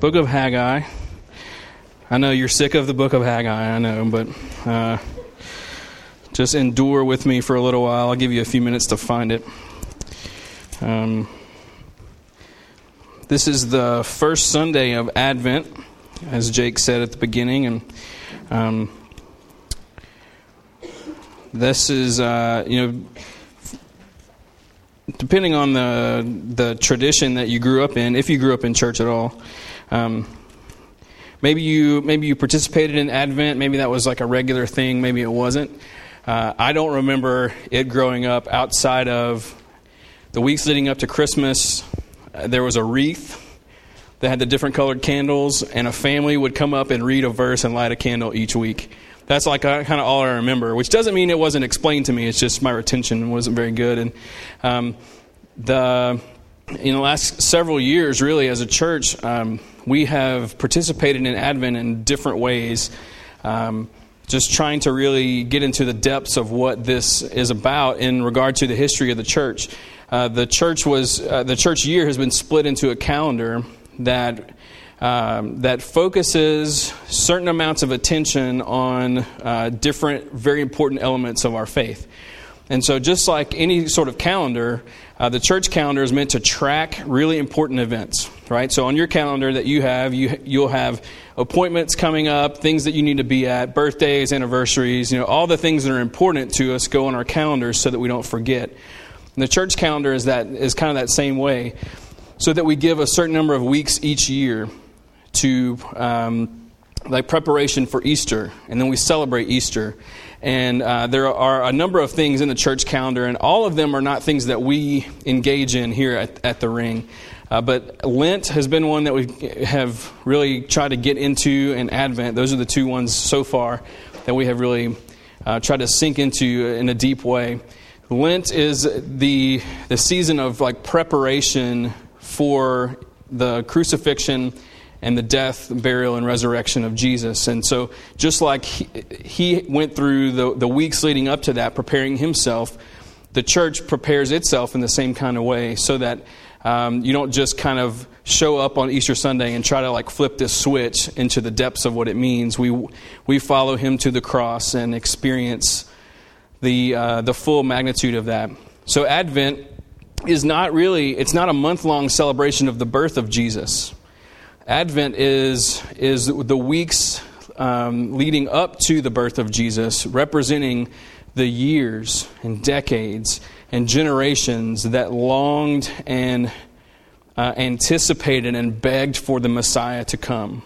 Book of Haggai. I know you're sick of the book of Haggai, I know, but uh, just endure with me for a little while. I'll give you a few minutes to find it. Um, this is the first Sunday of Advent, as Jake said at the beginning, and um, this is, uh, you know, depending on the the tradition that you grew up in, if you grew up in church at all. Um, maybe you maybe you participated in Advent. Maybe that was like a regular thing. Maybe it wasn't. Uh, I don't remember it growing up outside of the weeks leading up to Christmas. Uh, there was a wreath that had the different colored candles, and a family would come up and read a verse and light a candle each week. That's like uh, kind of all I remember, which doesn't mean it wasn't explained to me. It's just my retention wasn't very good. And um, the in the last several years, really, as a church, um, we have participated in Advent in different ways, um, just trying to really get into the depths of what this is about in regard to the history of the church. Uh, the church was uh, the church year has been split into a calendar that um, that focuses certain amounts of attention on uh, different, very important elements of our faith. And so, just like any sort of calendar, uh, the church calendar is meant to track really important events, right? So on your calendar that you have, you you'll have appointments coming up, things that you need to be at, birthdays, anniversaries, you know, all the things that are important to us go on our calendars so that we don't forget. And the church calendar is that is kind of that same way, so that we give a certain number of weeks each year to um, like preparation for Easter, and then we celebrate Easter. And uh, there are a number of things in the church calendar, and all of them are not things that we engage in here at, at the ring. Uh, but Lent has been one that we have really tried to get into, and Advent. Those are the two ones so far that we have really uh, tried to sink into in a deep way. Lent is the the season of like preparation for the crucifixion and the death, burial, and resurrection of Jesus. And so, just like he, he, went through the, the weeks leading up to that, preparing himself, the church prepares itself in the same kind of way so that um, you don't just kind of show up on Easter Sunday and try to like flip this switch into the depths of what it means. We, we follow him to the cross and experience the, uh, the full magnitude of that. So, Advent is not really, it's not a month long celebration of the birth of Jesus Advent is, is the weeks um, leading up to the birth of Jesus, representing the years and decades and generations that longed and uh, anticipated and begged for the Messiah to come.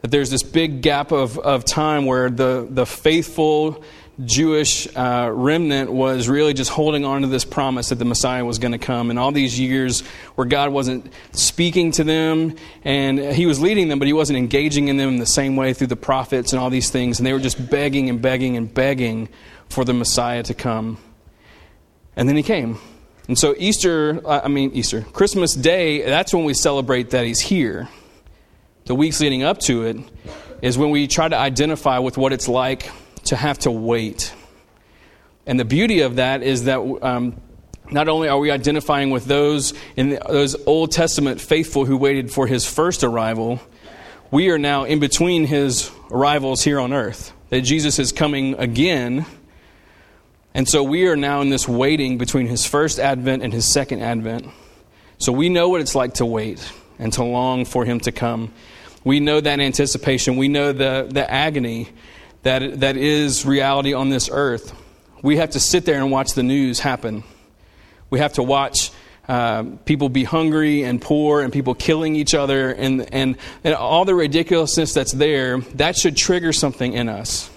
That there's this big gap of, of time where the, the faithful Jewish uh, remnant was really just holding on to this promise that the Messiah was going to come. And all these years where God wasn't speaking to them and He was leading them, but He wasn't engaging in them the same way through the prophets and all these things. And they were just begging and begging and begging for the Messiah to come. And then He came. And so, Easter, I mean, Easter, Christmas Day, that's when we celebrate that He's here. The weeks leading up to it is when we try to identify with what it's like to have to wait. And the beauty of that is that um, not only are we identifying with those in the, those Old Testament faithful who waited for his first arrival, we are now in between his arrivals here on earth. That Jesus is coming again. And so we are now in this waiting between his first advent and his second advent. So we know what it's like to wait and to long for him to come. We know that anticipation. We know the, the agony that, that is reality on this earth. We have to sit there and watch the news happen. We have to watch uh, people be hungry and poor and people killing each other and, and, and all the ridiculousness that's there. That should trigger something in us.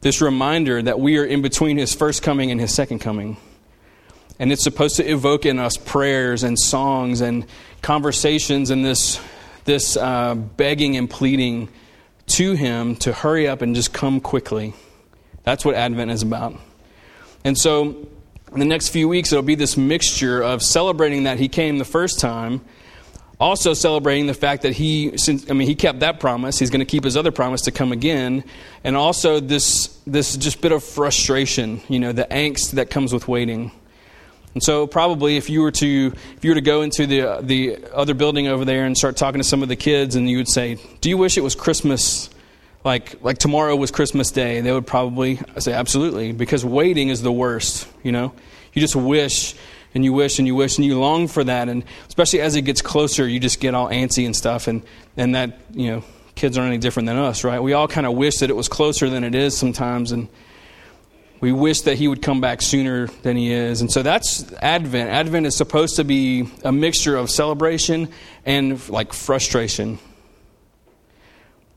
This reminder that we are in between his first coming and his second coming. And it's supposed to evoke in us prayers and songs and conversations and this, this uh, begging and pleading to him to hurry up and just come quickly. That's what Advent is about. And so in the next few weeks, it'll be this mixture of celebrating that he came the first time, also celebrating the fact that he, since, I mean, he kept that promise. He's going to keep his other promise to come again, and also this this just bit of frustration, you know, the angst that comes with waiting. And so, probably, if you were to if you were to go into the the other building over there and start talking to some of the kids, and you would say, "Do you wish it was Christmas?" Like, like tomorrow was Christmas Day, they would probably say, absolutely, because waiting is the worst, you know? You just wish and you wish and you wish and you long for that. And especially as it gets closer, you just get all antsy and stuff. And, and that, you know, kids aren't any different than us, right? We all kind of wish that it was closer than it is sometimes. And we wish that he would come back sooner than he is. And so that's Advent. Advent is supposed to be a mixture of celebration and like frustration.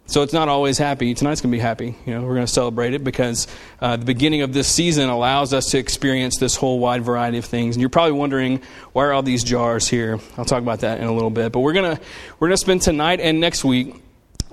So it's not always happy. Tonight's going to be happy. You know, we're going to celebrate it because uh, the beginning of this season allows us to experience this whole wide variety of things. And you're probably wondering why are all these jars here? I'll talk about that in a little bit. But we're going to we're going to spend tonight and next week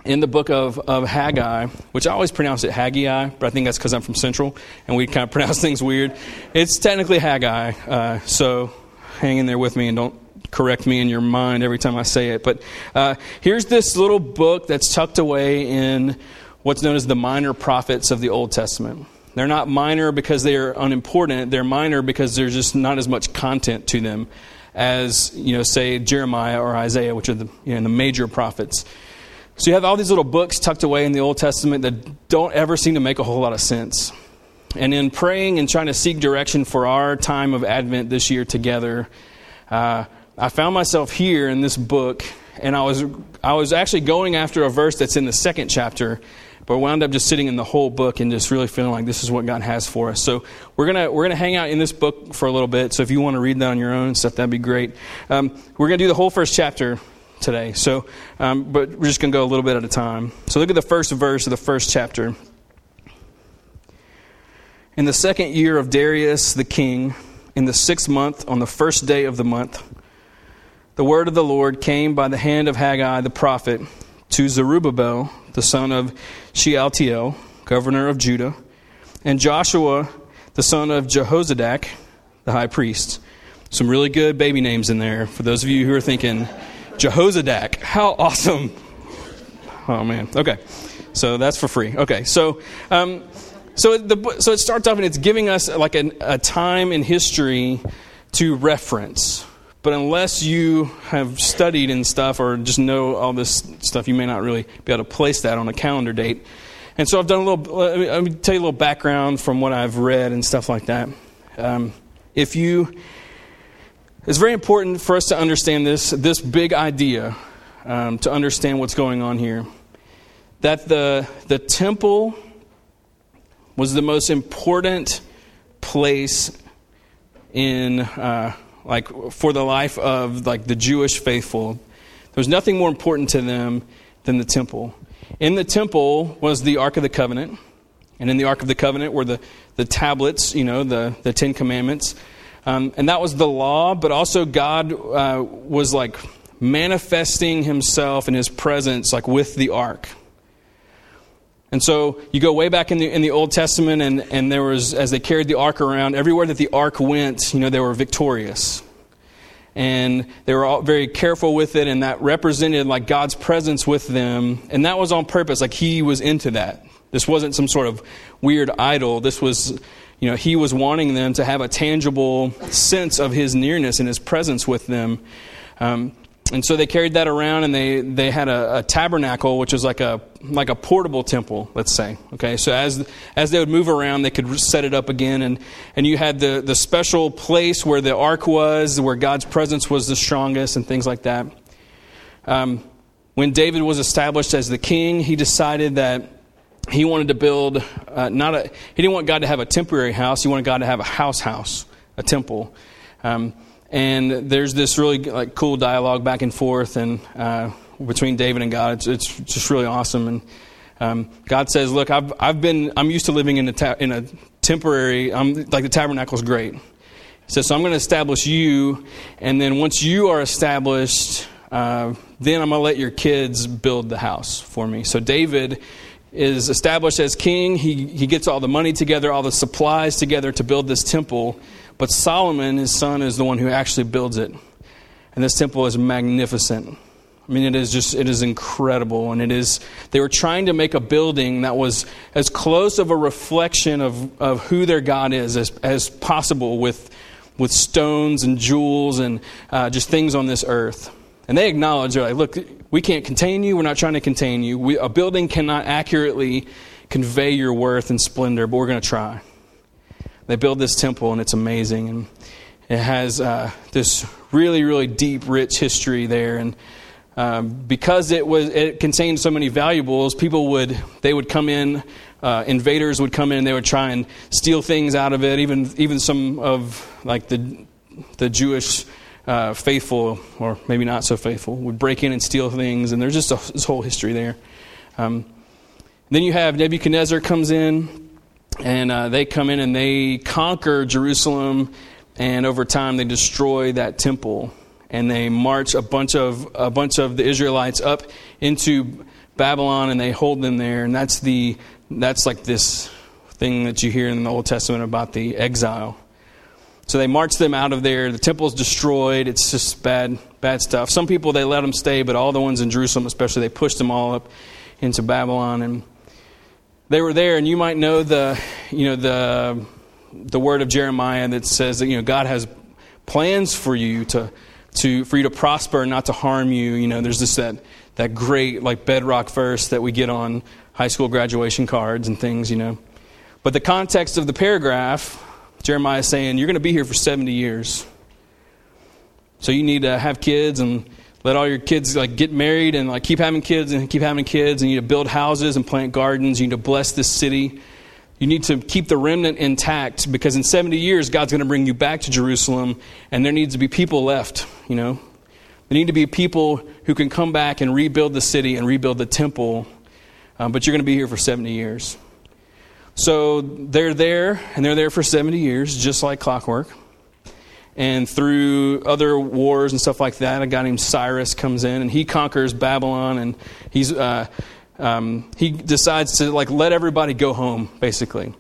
in the book of, of Haggai, which I always pronounce it Haggai, but I think that's because I'm from Central and we kind of pronounce things weird. It's technically Haggai, uh, so hang in there with me and don't correct me in your mind every time I say it. But uh, here's this little book that's tucked away in what's known as the minor prophets of the Old Testament. They're not minor because they're unimportant. They're minor because there's just not as much content to them as, you know, say Jeremiah or Isaiah, which are the, you know, the major prophets. So you have all these little books tucked away in the Old Testament that don't ever seem to make a whole lot of sense. And in praying and trying to seek direction for our time of Advent this year together, uh, I found myself here in this book, and I was, I was actually going after a verse that's in the second chapter, but wound up just sitting in the whole book and just really feeling like this is what God has for us. So we're gonna we're gonna hang out in this book for a little bit. So if you want to read that on your own stuff, that'd be great. Um, we're gonna do the whole first chapter today. So, um, but we're just gonna go a little bit at a time. So look at the first verse of the first chapter. In the second year of Darius the king, in the sixth month, on the first day of the month the word of the Lord came by the hand of Haggai the prophet to Zerubbabel, the son of Shealtiel, governor of Judah, and Joshua, the son of Jehozadak, the high priest. Some really good baby names in there for those of you who are thinking, Jehozadak, how awesome! Oh man, okay, so that's for free. Okay, so um, so the so it starts off and it's giving us like an, a time in history to reference but unless you have studied and stuff or just know all this stuff, you may not really be able to place that on a calendar date. And so I've done a little, let me tell you a little background from what I've read and stuff like that. Um, if you, it's very important for us to understand this, this big idea, um, to understand what's going on here. That the, the temple was the most important place in uh, like for the life of like the Jewish faithful. There was nothing more important to them than the temple. In the temple was the Ark of the Covenant, and in the Ark of the Covenant were the, the tablets, you know, the, the Ten Commandments. Um, and that was the law, but also God uh, was like manifesting himself and his presence like with the ark. And so you go way back in the, in the Old Testament, and, and there was, as they carried the ark around, everywhere that the ark went, you know, they were victorious. And they were all very careful with it, and that represented like God's presence with them. And that was on purpose, like He was into that. This wasn't some sort of weird idol. This was, you know, He was wanting them to have a tangible sense of His nearness and His presence with them. Um, and so they carried that around and they, they had a, a, tabernacle, which was like a, like a portable temple, let's say. Okay, so as, as they would move around, they could set it up again. And, and you had the, the special place where the ark was, where God's presence was the strongest, and things like that. Um, when David was established as the king, he decided that he wanted to build uh, not a, he didn't want God to have a temporary house, he wanted God to have a house house, a temple. Um, and there's this really like cool dialogue back and forth and uh, between David and God. It's, it's just really awesome. And um, God says, "Look, I've I've been I'm used to living in a ta- in a temporary. I'm like the tabernacle is great." He says, "So I'm going to establish you, and then once you are established, uh, then I'm going to let your kids build the house for me." So David is established as king. He he gets all the money together, all the supplies together to build this temple But Solomon, his son, is the one who actually builds it. And this temple is magnificent. I mean, it is just, it is incredible. And it is, they were trying to make a building that was as close of a reflection of, of who their God is as, as possible with, with stones and jewels and uh, just things on this earth. And they acknowledge, they're like, look, we can't contain you. We're not trying to contain you. We, a building cannot accurately convey your worth and splendor, but we're going to try. They build this temple, and it's amazing. And it has uh, this really, really deep, rich history there. And um, because it was it contained so many valuables, people would they would come in, uh, invaders would come in, they would try and steal things out of it. Even even some of like the the Jewish uh, faithful, or maybe not so faithful, would break in and steal things, and there's just a, this whole history there. Um, then you have Nebuchadnezzar comes in, and uh, they come in and they conquer Jerusalem, and over time they destroy that temple, and they march a bunch of a bunch of the Israelites up into Babylon, and they hold them there, and that's the that's like this thing that you hear in the Old Testament about the exile so they march them out of there. The temple's destroyed. It's just bad, bad stuff. Some people they let them stay, but all the ones in Jerusalem, especially, they pushed them all up into Babylon, and they were there. And you might know the, you know, the the word of Jeremiah that says that you know God has plans for you to to for you to prosper and not to harm you. You know, there's this that that great like bedrock verse that we get on high school graduation cards and things. You know, but the context of the paragraph Jeremiah saying, You're going to be here for 70 years. So you need to have kids and let all your kids like get married and like keep having kids and keep having kids. And you need to build houses and plant gardens. You need to bless this city. You need to keep the remnant intact because in 70 years god's going to bring you back to jerusalem and there needs to be people left you know? There need to be people who can come back and rebuild the city and rebuild the temple um, but you're going to be here for 70 years so they're there, and they're there for 70 years, just like clockwork. And through other wars and stuff like that, a guy named Cyrus comes in, and he conquers Babylon, and he's uh, um, he decides to like let everybody go home, basically.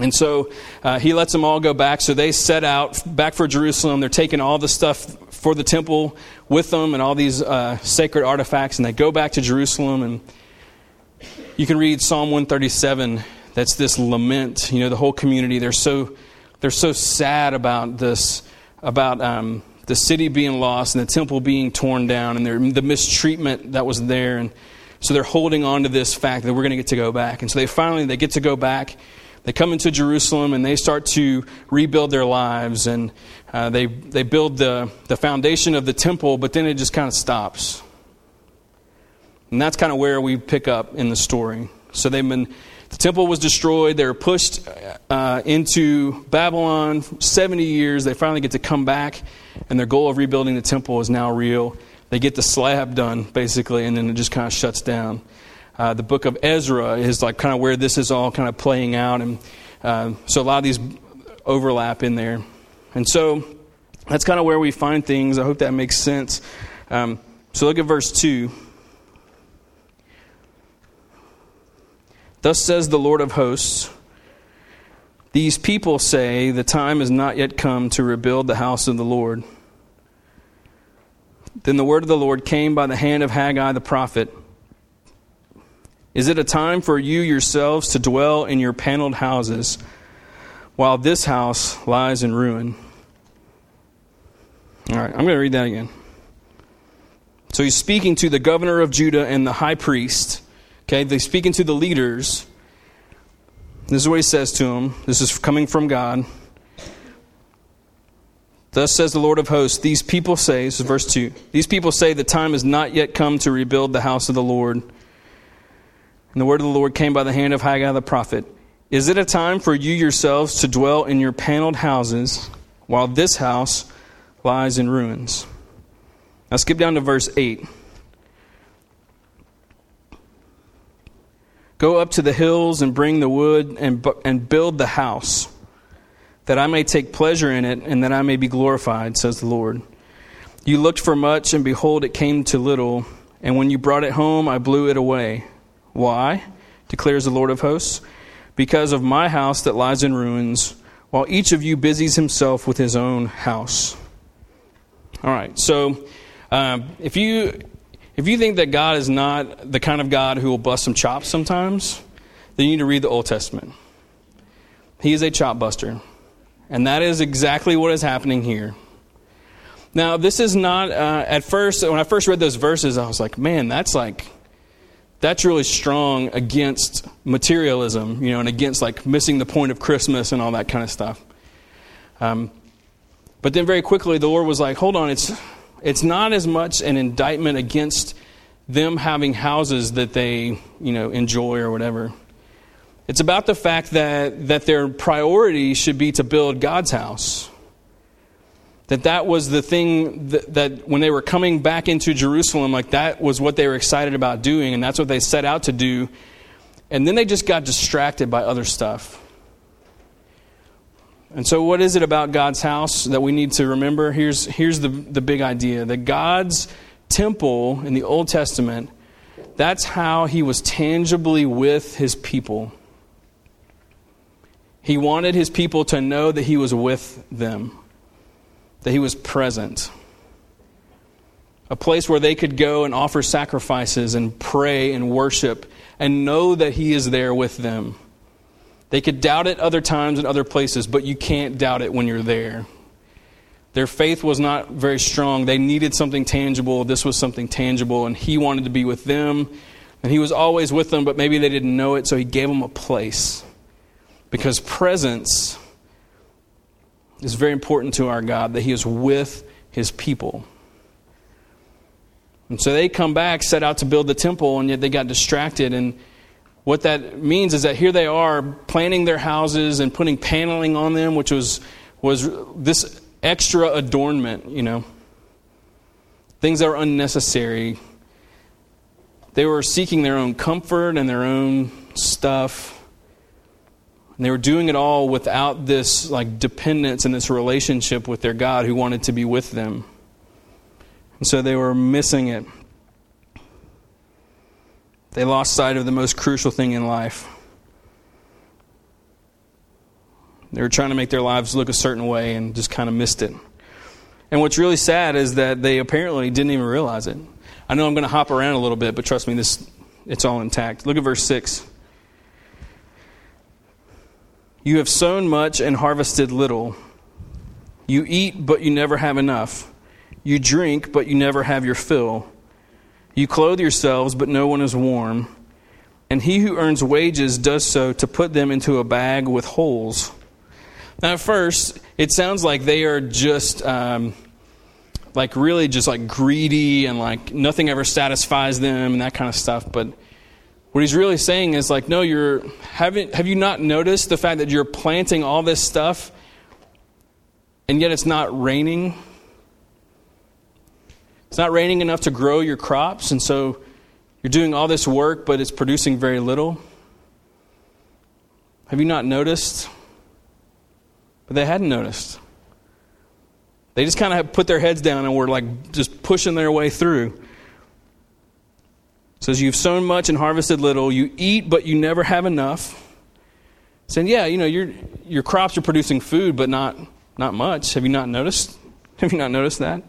And so uh, he lets them all go back. So they set out back for Jerusalem. They're taking all the stuff for the temple with them and all these uh, sacred artifacts, and they go back to Jerusalem. And you can read Psalm 137 that's this lament. You know, the whole community, they're so, they're so sad about this, about um, the city being lost and the temple being torn down and the mistreatment that was there. And so they're holding on to this fact that we're going to get to go back. And so they finally, they get to go back. They come into Jerusalem and they start to rebuild their lives. And uh, they, they build the, the foundation of the temple, but then it just kind of stops. And that's kind of where we pick up in the story. So they've been the temple was destroyed. They were pushed uh, into Babylon 70 years. They finally get to come back, and their goal of rebuilding the temple is now real. They get the slab done, basically, and then it just kind of shuts down. Uh, the book of Ezra is like kind of where this is all kind of playing out, and uh, so a lot of these overlap in there. And so that's kind of where we find things. I hope that makes sense. Um, so look at verse 2. Thus says the Lord of hosts These people say, The time has not yet come to rebuild the house of the Lord. Then the word of the Lord came by the hand of Haggai the prophet. Is it a time for you yourselves to dwell in your paneled houses while this house lies in ruin? All right, I'm going to read that again. So he's speaking to the governor of Judah and the high priest Okay, they're speaking to the leaders. This is what he says to them. This is coming from God. Thus says the Lord of hosts, these people say, this is verse 2, these people say the time has not yet come to rebuild the house of the Lord. And the word of the Lord came by the hand of Haggai the prophet. Is it a time for you yourselves to dwell in your paneled houses while this house lies in ruins? Now skip down to verse 8. Go up to the hills and bring the wood and, and build the house, that I may take pleasure in it and that I may be glorified, says the Lord. You looked for much, and behold, it came to little. And when you brought it home, I blew it away. Why? declares the Lord of hosts. Because of my house that lies in ruins, while each of you busies himself with his own house. All right, so um, if you if you think that God is not the kind of God who will bust some chops sometimes, then you need to read the Old Testament. He is a chop buster, and that is exactly what is happening here. Now, this is not uh, at first when I first read those verses, I was like, man, that's like that's really strong against materialism, you know, and against like missing the point of Christmas and all that kind of stuff. Um, but then very quickly, the Lord was like, hold on, it's, it's not as much an indictment against them having houses that they, you know, enjoy or whatever. It's about the fact that, that their priority should be to build God's house that that was the thing that, that, when they were coming back into Jerusalem, like that was what they were excited about doing, and that's what they set out to do. And then they just got distracted by other stuff. And so, what is it about God's house that we need to remember? Here's, here's the, the big idea that God's temple in the Old Testament, that's how he was tangibly with his people. He wanted his people to know that he was with them that he was present. A place where they could go and offer sacrifices and pray and worship and know that he is there with them. They could doubt it other times and other places, but you can't doubt it when you're there. Their faith was not very strong. They needed something tangible. This was something tangible, and he wanted to be with them. And he was always with them, but maybe they didn't know it, so he gave them a place. Because presence is very important to our God that He is with His people. And so they come back, set out to build the temple, and yet they got distracted. And what that means is that here they are planning their houses and putting paneling on them, which was, was this extra adornment, you know, things that were unnecessary. They were seeking their own comfort and their own stuff. And they were doing it all without this like dependence and this relationship with their God who wanted to be with them. And so they were missing it. They lost sight of the most crucial thing in life. They were trying to make their lives look a certain way and just kind of missed it. And what's really sad is that they apparently didn't even realize it. I know I'm going to hop around a little bit, but trust me, this it's all intact. Look at verse 6. You have sown much and harvested little. You eat, but you never have enough. You drink, but you never have your fill. You clothe yourselves, but no one is warm. And he who earns wages does so to put them into a bag with holes. Now, at first, it sounds like they are just, um, like, really just like greedy and like nothing ever satisfies them and that kind of stuff. But what he's really saying is like, no, you're haven't have you not noticed the fact that you're planting all this stuff and yet it's not raining? It's not raining enough to grow your crops, and so you're doing all this work, but it's producing very little. Have you not noticed? But they hadn't noticed. They just kind of put their heads down and were like just pushing their way through says, You've sown much and harvested little. You eat, but you never have enough. Saying, Yeah, you know, your, your crops are producing food, but not, not much. Have you not noticed? Have you not noticed that?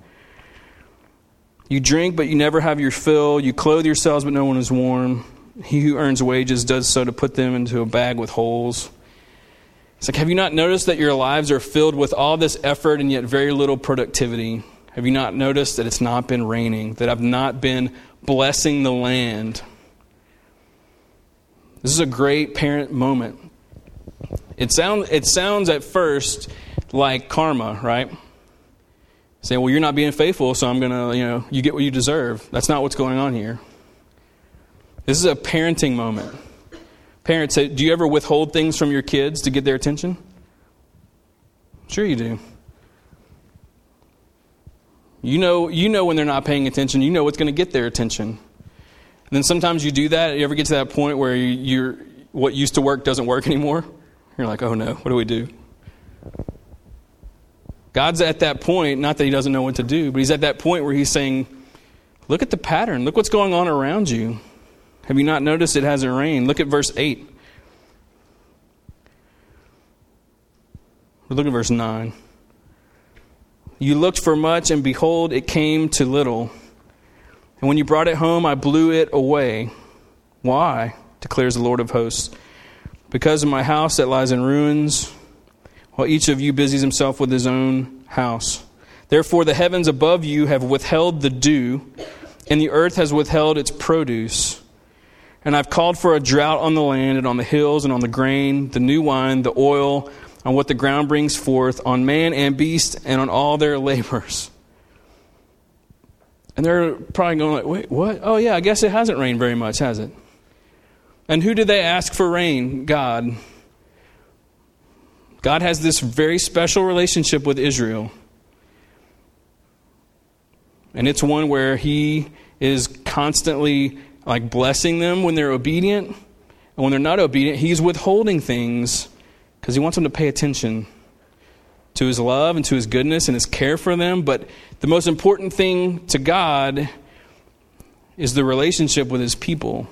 You drink, but you never have your fill. You clothe yourselves, but no one is warm. He who earns wages does so to put them into a bag with holes. It's like, have you not noticed that your lives are filled with all this effort and yet very little productivity? Have you not noticed that it's not been raining, that I've not been blessing the land. This is a great parent moment. It, sound, it sounds at first like karma, right? Saying, well, you're not being faithful, so I'm going to, you know, you get what you deserve. That's not what's going on here. This is a parenting moment. Parents, say, do you ever withhold things from your kids to get their attention? Sure, you do. You know, you know when they're not paying attention. You know what's going to get their attention. And then sometimes you do that. You ever get to that point where you're, what used to work doesn't work anymore? You're like, oh no, what do we do? God's at that point, not that he doesn't know what to do, but he's at that point where he's saying, look at the pattern. Look what's going on around you. Have you not noticed it hasn't rained? Look at verse 8. Look at verse 9. You looked for much, and behold, it came to little. And when you brought it home, I blew it away. Why? declares the Lord of hosts. Because of my house that lies in ruins, while each of you busies himself with his own house. Therefore, the heavens above you have withheld the dew, and the earth has withheld its produce. And I've called for a drought on the land and on the hills and on the grain, the new wine, the oil, on what the ground brings forth, on man and beast, and on all their labors. And they're probably going like, wait, what? Oh yeah, I guess it hasn't rained very much, has it? And who did they ask for rain? God. God has this very special relationship with Israel. And it's one where he is constantly like blessing them when they're obedient. And when they're not obedient, he's withholding things because he wants them to pay attention to his love and to his goodness and his care for them. But the most important thing to God is the relationship with his people.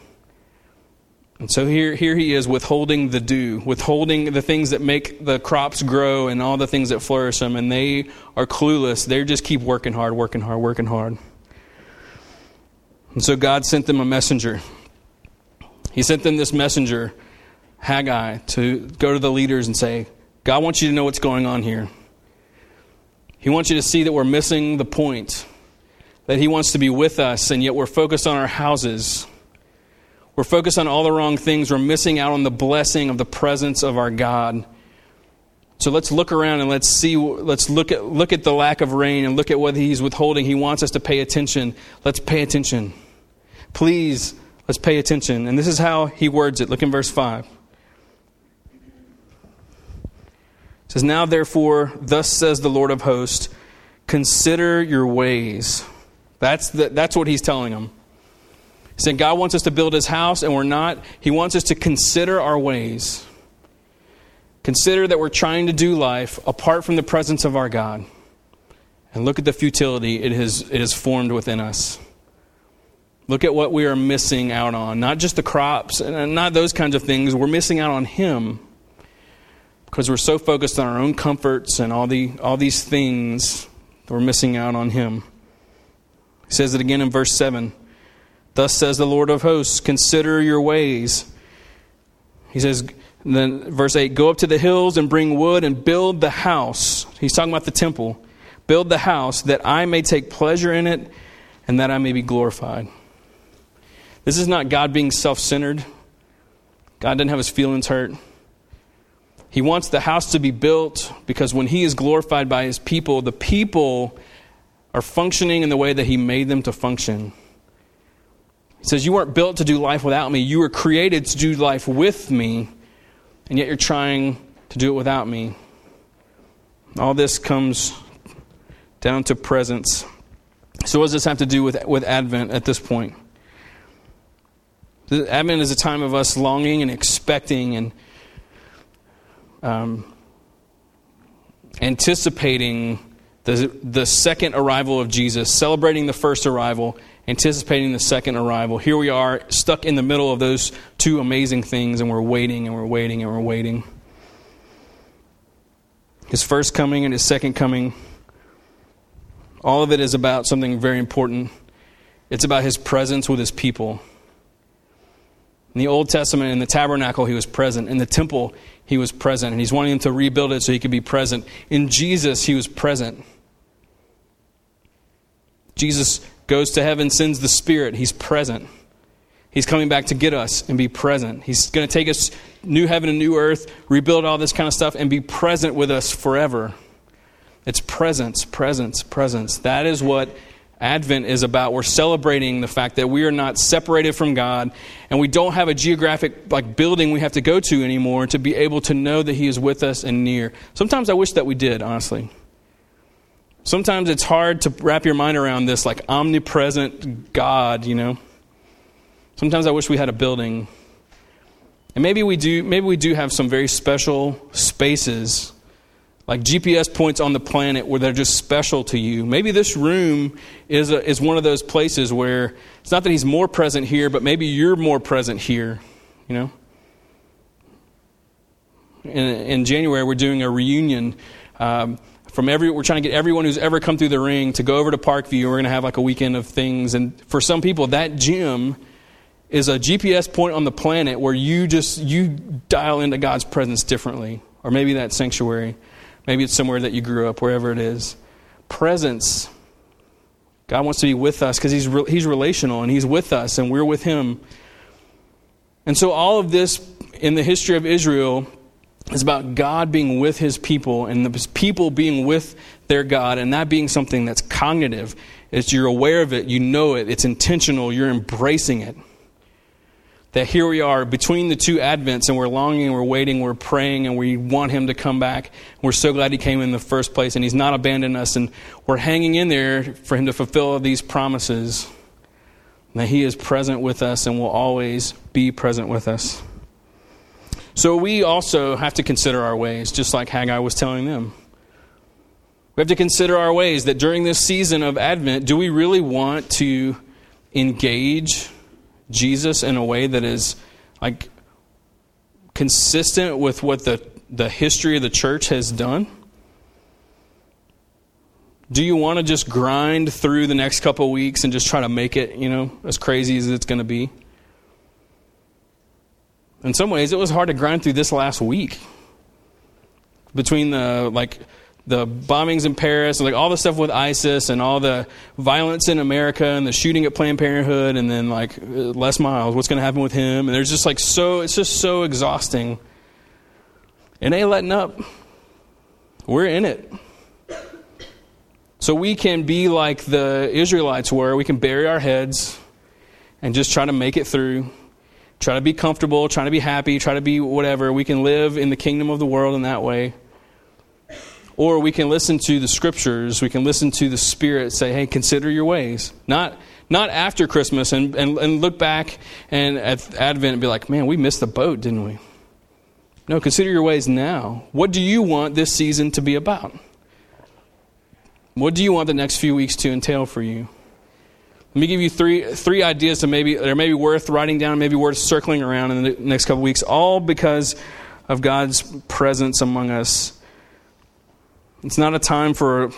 And so here, here he is withholding the dew, withholding the things that make the crops grow and all the things that flourish them. And they are clueless. They just keep working hard, working hard, working hard. And so God sent them a messenger. He sent them this messenger, Haggai, to go to the leaders and say, God wants you to know what's going on here. He wants you to see that we're missing the point, that He wants to be with us, and yet we're focused on our houses we're focused on all the wrong things. We're missing out on the blessing of the presence of our God. So let's look around and let's see, let's look at, look at the lack of rain and look at what he's withholding. He wants us to pay attention. Let's pay attention. Please, let's pay attention. And this is how he words it. Look in verse 5. It says, Now therefore, thus says the Lord of hosts, consider your ways. That's, the, that's what he's telling them. Said, God wants us to build his house, and we're not. He wants us to consider our ways. Consider that we're trying to do life apart from the presence of our God. And look at the futility it has, it has formed within us. Look at what we are missing out on. Not just the crops and not those kinds of things. We're missing out on Him because we're so focused on our own comforts and all, the, all these things we're missing out on Him. He says it again in verse 7. Thus says the Lord of hosts, consider your ways. He says, then verse 8, go up to the hills and bring wood and build the house. He's talking about the temple. Build the house that I may take pleasure in it and that I may be glorified. This is not God being self centered. God doesn't have his feelings hurt. He wants the house to be built because when he is glorified by his people, the people are functioning in the way that he made them to function. He says, You weren't built to do life without me. You were created to do life with me, and yet you're trying to do it without me. All this comes down to presence. So, what does this have to do with, with Advent at this point? Advent is a time of us longing and expecting and um, anticipating the, the second arrival of Jesus, celebrating the first arrival, anticipating the second arrival. Here we are, stuck in the middle of those two amazing things, and we're waiting and we're waiting and we're waiting. His first coming and his second coming, all of it is about something very important. It's about his presence with his people. In the Old Testament, in the tabernacle, he was present. In the temple, he was present. And he's wanting them to rebuild it so he could be present. In Jesus, he was present. Jesus goes to heaven, sends the Spirit. He's present. He's coming back to get us and be present. He's going to take us new heaven and new earth, rebuild all this kind of stuff, and be present with us forever. It's presence, presence, presence. That is what Advent is about. We're celebrating the fact that we are not separated from God and we don't have a geographic like building we have to go to anymore to be able to know that He is with us and near. Sometimes I wish that we did, honestly. Sometimes it's hard to wrap your mind around this like omnipresent God, you know. Sometimes I wish we had a building. And maybe we do maybe we do have some very special spaces like GPS points on the planet where they're just special to you. Maybe this room is a, is one of those places where it's not that he's more present here, but maybe you're more present here, you know. in, in January, we're doing a reunion. Um, from every, we're trying to get everyone who's ever come through the ring to go over to Parkview. We're going to have like a weekend of things. And for some people, that gym is a GPS point on the planet where you just you dial into God's presence differently. Or maybe that sanctuary. Maybe it's somewhere that you grew up, wherever it is. Presence. God wants to be with us because he's, re- he's relational and He's with us and we're with Him. And so, all of this in the history of Israel is about God being with His people and the people being with their God, and that being something that's cognitive. It's you're aware of it, you know it, it's intentional, you're embracing it that here we are between the two Advents and we're longing, we're waiting, we're praying, and we want Him to come back. We're so glad He came in the first place and He's not abandoned us, and we're hanging in there for Him to fulfill these promises. That He is present with us and will always be present with us. So we also have to consider our ways, just like Haggai was telling them. We have to consider our ways that during this season of Advent, do we really want to engage Jesus in a way that is like consistent with what the, the history of the church has done? Do you want to just grind through the next couple weeks and just try to make it, you know, as crazy as it's going to be? In some ways, it was hard to grind through this last week. Between the, like, the bombings in Paris, and like all the stuff with ISIS and all the violence in America and the shooting at Planned Parenthood, and then like Les Miles, what's going to happen with him? And there's just like so, it's just so exhausting. And ain't letting up. We're in it. So we can be like the Israelites were. We can bury our heads and just try to make it through. Try to be comfortable, try to be happy, try to be whatever. We can live in the kingdom of the world in that way. Or we can listen to the scriptures, we can listen to the Spirit say, hey, consider your ways. Not, not after Christmas and, and, and look back and at Advent and be like, man, we missed the boat, didn't we? No, consider your ways now. What do you want this season to be about? What do you want the next few weeks to entail for you? Let me give you three, three ideas that maybe that are maybe worth writing down, maybe worth circling around in the next couple weeks, all because of God's presence among us it's not a time for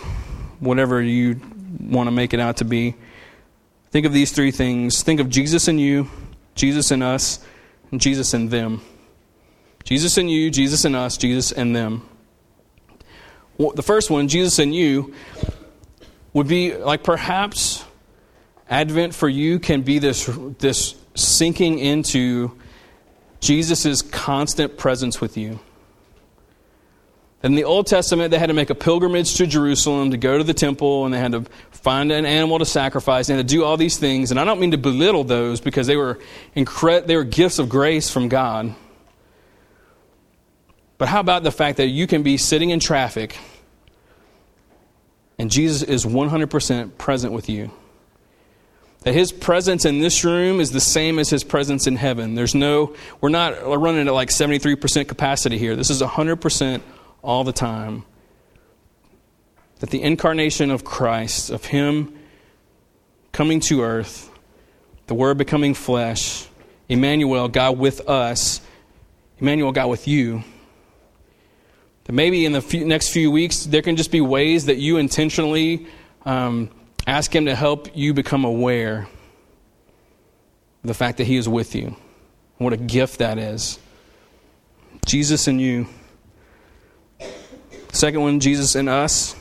whatever you want to make it out to be. Think of these three things. Think of Jesus in you, Jesus in us, and Jesus in them. Jesus in you, Jesus in us, Jesus in them. The first one, Jesus in you, would be like perhaps Advent for you can be this, this sinking into Jesus' constant presence with you. In the Old Testament, they had to make a pilgrimage to Jerusalem to go to the temple, and they had to find an animal to sacrifice, and to do all these things. And I don't mean to belittle those because they were, incre- they were gifts of grace from God. But how about the fact that you can be sitting in traffic and Jesus is 100% present with you? That his presence in this room is the same as his presence in heaven. There's no, we're not we're running at like 73% capacity here. This is 100% all the time that the incarnation of Christ, of Him coming to earth, the Word becoming flesh, Emmanuel, God with us, Emmanuel, God with you, that maybe in the few, next few weeks there can just be ways that you intentionally um, ask Him to help you become aware of the fact that He is with you. What a gift that is. Jesus and you. Second one, Jesus in us,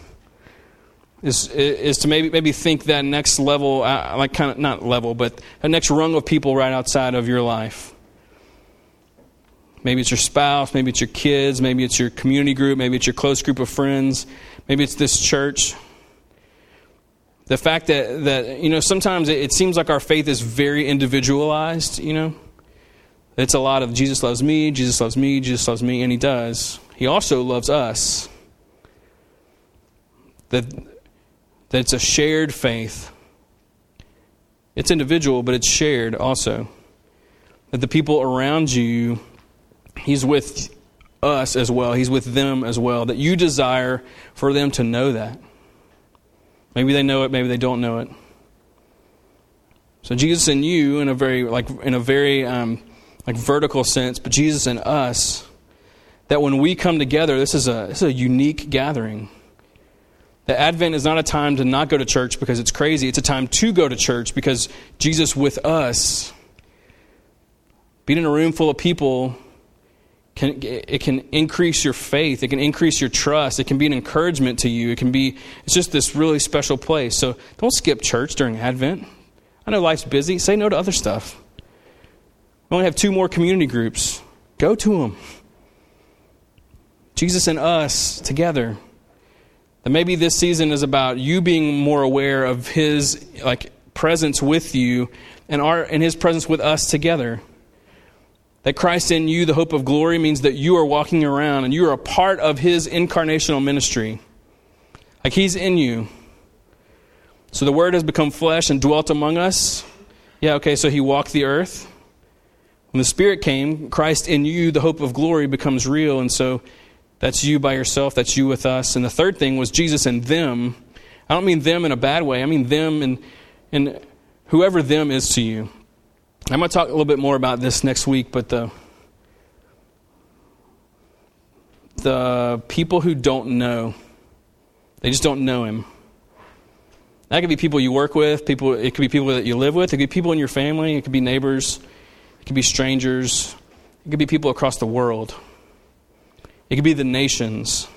is is to maybe maybe think that next level, like kind of not level, but a next rung of people right outside of your life. Maybe it's your spouse, maybe it's your kids, maybe it's your community group, maybe it's your close group of friends, maybe it's this church. The fact that, that you know, sometimes it, it seems like our faith is very individualized, you know. It's a lot of Jesus loves me, Jesus loves me, Jesus loves me, and He does. He also loves us that, that it's a shared faith. It's individual, but it's shared also. That the people around you, He's with us as well, He's with them as well. That you desire for them to know that. Maybe they know it, maybe they don't know it. So Jesus in you, in a very like in a very um, like vertical sense, but Jesus in us that when we come together, this is a, this is a unique gathering. That Advent is not a time to not go to church because it's crazy. It's a time to go to church because Jesus with us. Being in a room full of people can it can increase your faith. It can increase your trust. It can be an encouragement to you. It can be it's just this really special place. So don't skip church during Advent. I know life's busy. Say no to other stuff. We only have two more community groups. Go to them. Jesus and us together. That maybe this season is about you being more aware of His like presence with you and our and His presence with us together. That Christ in you, the hope of glory, means that you are walking around and you are a part of His incarnational ministry. Like He's in you. So the Word has become flesh and dwelt among us. Yeah, okay, so He walked the earth. When the Spirit came, Christ in you, the hope of glory, becomes real. And so that's you by yourself, that's you with us. And the third thing was Jesus and them. I don't mean them in a bad way, I mean them and, and whoever them is to you. I'm going to talk a little bit more about this next week, but the, the people who don't know, they just don't know Him. That could be people you work with, people, it could be people that you live with, it could be people in your family, it could be neighbors. It could be strangers. It could be people across the world. It could be the nations.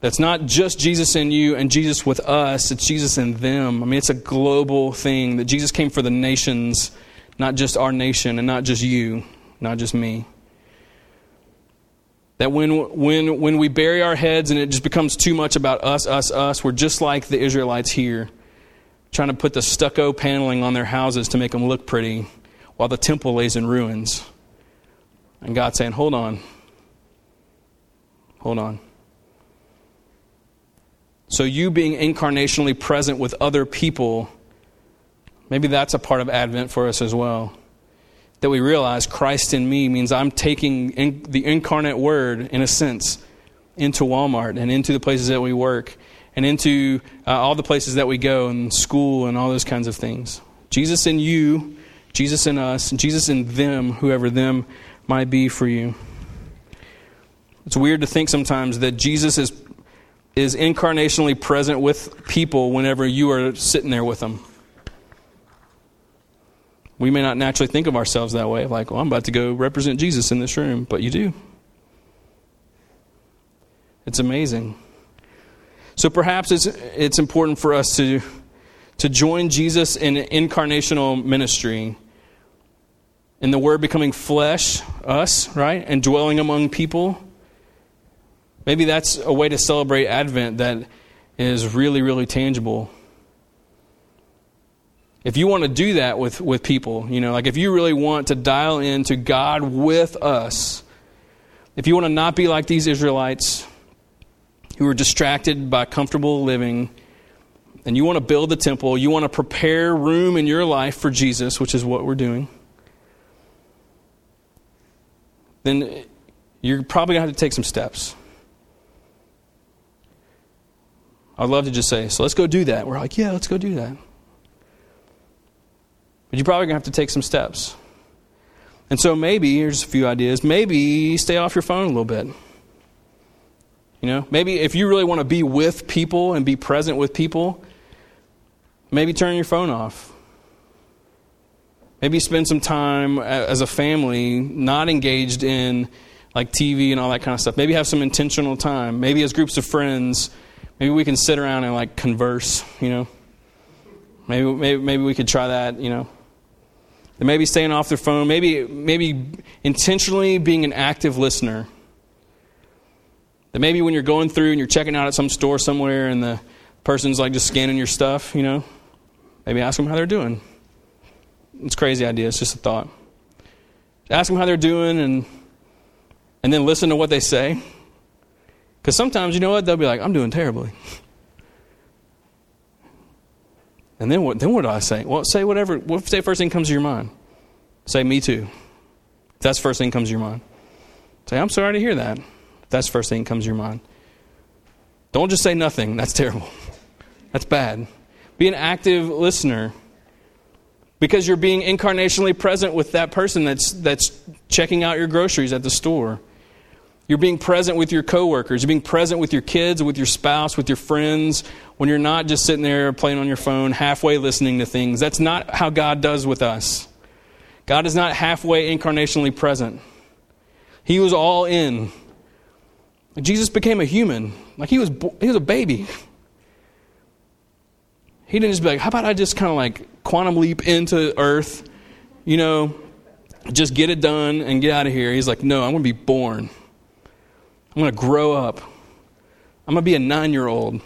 That's not just Jesus in you and Jesus with us, it's Jesus in them. I mean, it's a global thing that Jesus came for the nations, not just our nation and not just you, not just me. That when, when, when we bury our heads and it just becomes too much about us, us, us, we're just like the Israelites here, trying to put the stucco paneling on their houses to make them look pretty while the temple lays in ruins. And God saying, Hold on. Hold on. So, you being incarnationally present with other people, maybe that's a part of Advent for us as well. That we realize Christ in me means I'm taking in the incarnate word, in a sense, into Walmart and into the places that we work and into uh, all the places that we go and school and all those kinds of things. Jesus in you Jesus in us, Jesus in them, whoever them might be for you. It's weird to think sometimes that Jesus is, is incarnationally present with people whenever you are sitting there with them. We may not naturally think of ourselves that way, like, well, I'm about to go represent Jesus in this room, but you do. It's amazing. So perhaps it's, it's important for us to to join Jesus in incarnational ministry. In the Word becoming flesh, us, right? And dwelling among people. Maybe that's a way to celebrate Advent that is really, really tangible. If you want to do that with, with people, you know, like if you really want to dial into God with us, if you want to not be like these Israelites who are distracted by comfortable living, and you want to build the temple, you want to prepare room in your life for Jesus, which is what we're doing, then you're probably going to have to take some steps. I'd love to just say, so let's go do that. We're like, yeah, let's go do that. But you're probably going to have to take some steps. And so maybe, here's a few ideas. Maybe stay off your phone a little bit. You know, maybe if you really want to be with people and be present with people, Maybe turn your phone off. Maybe spend some time as a family not engaged in like TV and all that kind of stuff. Maybe have some intentional time. Maybe as groups of friends, maybe we can sit around and like converse, you know. Maybe maybe maybe we could try that, you know. And maybe staying off their phone, maybe maybe intentionally being an active listener. That maybe when you're going through and you're checking out at some store somewhere and the person's like just scanning your stuff, you know, Maybe ask them how they're doing. It's crazy idea. It's just a thought. Ask them how they're doing and, and then listen to what they say. Because sometimes, you know what? They'll be like, I'm doing terribly. And then what, then what do I say? Well, say whatever. What say first thing comes to your mind? Say, me too. That's first thing comes to your mind. Say, I'm sorry to hear that. That's first thing comes to your mind. Don't just say nothing. That's terrible. That's bad. Be an active listener because you're being incarnationally present with that person that's, that's checking out your groceries at the store. You're being present with your coworkers. You're being present with your kids, with your spouse, with your friends, when you're not just sitting there playing on your phone, halfway listening to things. That's not how God does with us. God is not halfway incarnationally present. He was all in. Jesus became a human. Like he was, he was a baby. He didn't just be like, how about I just kind of like quantum leap into earth, you know, just get it done and get out of here. He's like, no, I'm going to be born. I'm going to grow up. I'm going to be a nine year old.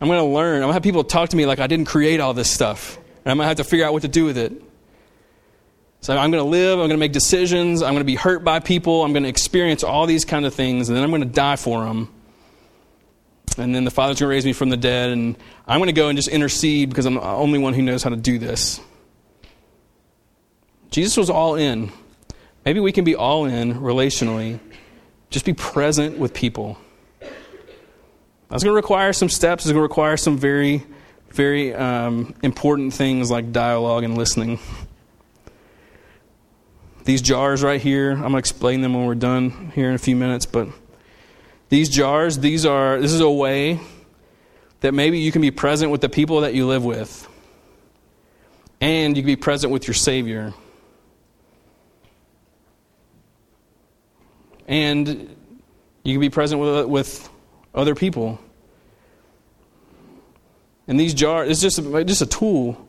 I'm going to learn. I'm going to have people talk to me like I didn't create all this stuff. And I'm going to have to figure out what to do with it. So I'm going to live, I'm going to make decisions, I'm going to be hurt by people, I'm going to experience all these kind of things, and then I'm going to die for them. And then the Father's going to raise me from the dead, and I'm going to go and just intercede because I'm the only one who knows how to do this. Jesus was all in. Maybe we can be all in relationally. Just be present with people. That's going to require some steps. It's going to require some very, very um, important things like dialogue and listening. These jars right here, I'm going to explain them when we're done here in a few minutes, but these jars, these are this is a way that maybe you can be present with the people that you live with. And you can be present with your Savior. And you can be present with, with other people. And these jars, it's just a, just a tool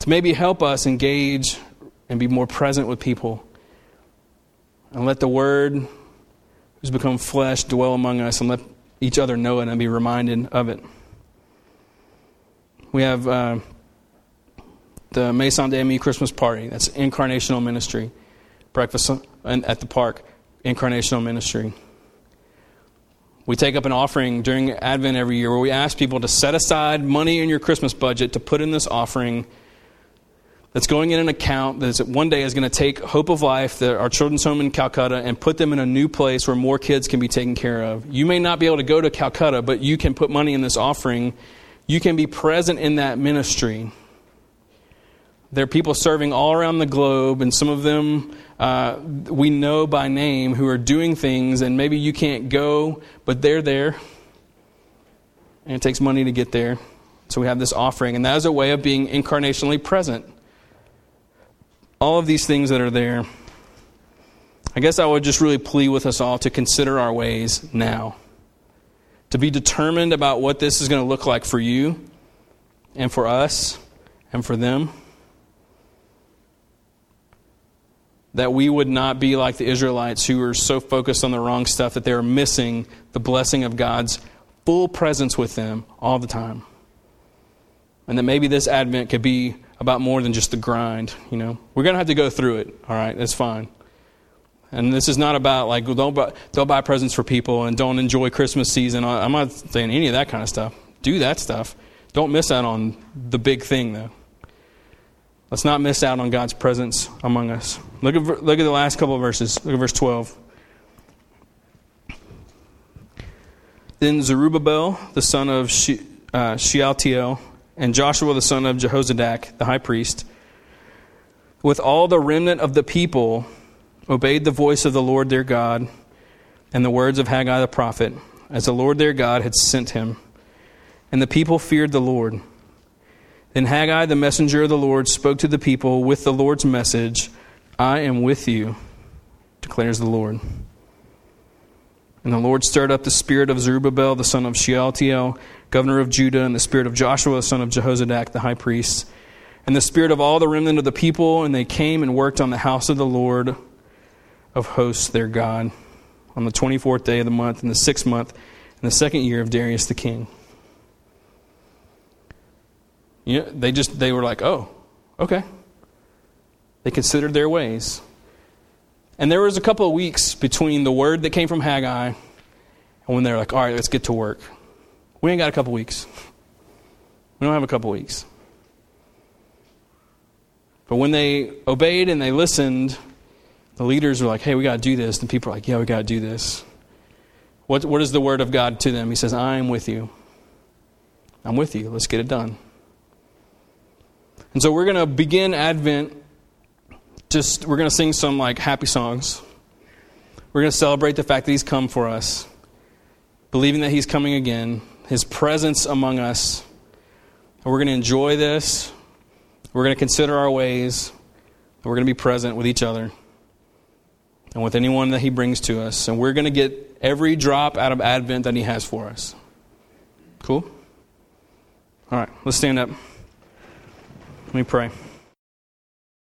to maybe help us engage and be more present with people and let the Word, who's become flesh, dwell among us and let each other know it and be reminded of it. We have uh, the Maison d'Ami Christmas party. That's incarnational ministry. Breakfast at the park, incarnational ministry. We take up an offering during Advent every year where we ask people to set aside money in your Christmas budget to put in this offering that's going in an account that one day is going to take Hope of Life, the, our children's home in Calcutta, and put them in a new place where more kids can be taken care of. You may not be able to go to Calcutta, but you can put money in this offering. You can be present in that ministry. There are people serving all around the globe, and some of them uh, we know by name who are doing things, and maybe you can't go, but they're there. And it takes money to get there. So we have this offering, and that is a way of being incarnationally present all of these things that are there, I guess I would just really plead with us all to consider our ways now. To be determined about what this is going to look like for you and for us and for them. That we would not be like the Israelites who were so focused on the wrong stuff that they were missing the blessing of God's full presence with them all the time. And that maybe this Advent could be about more than just the grind. You know, we're going to have to go through it. All right, that's fine. And this is not about like don't buy, don't buy presents for people and don't enjoy Christmas season. I'm not saying any of that kind of stuff. Do that stuff. Don't miss out on the big thing though. Let's not miss out on God's presence among us. Look at look at the last couple of verses. Look at verse 12. Then Zerubbabel, the son of uh, Shealtiel, and Joshua the son of Jehozadak, the high priest, with all the remnant of the people, obeyed the voice of the Lord their God and the words of Haggai the prophet, as the Lord their God had sent him. And the people feared the Lord. Then Haggai, the messenger of the Lord, spoke to the people with the Lord's message I am with you, declares the Lord. And the Lord stirred up the spirit of Zerubbabel, the son of Shealtiel, governor of Judah, and the spirit of Joshua, son of Jehozadak, the high priest, and the spirit of all the remnant of the people, and they came and worked on the house of the Lord of hosts, their God, on the 24th day of the month, in the sixth month, in the second year of Darius the king. You know, they just, they were like, oh, okay. They considered their ways. And there was a couple of weeks between the word that came from Haggai and when they're like, all right, let's get to work. We ain't got a couple weeks. We don't have a couple weeks. But when they obeyed and they listened, the leaders were like, hey, we got to do this. And people are like, yeah, we got to do this. What, what is the word of God to them? He says, I am with you. I'm with you. Let's get it done. And so we're going to begin Advent. Just we're going to sing some like happy songs. We're going to celebrate the fact that He's come for us, believing that He's coming again, His presence among us. And we're going to enjoy this. We're going to consider our ways. And we're going to be present with each other and with anyone that He brings to us. And we're going to get every drop out of Advent that He has for us. Cool? All right, let's stand up. Let me pray.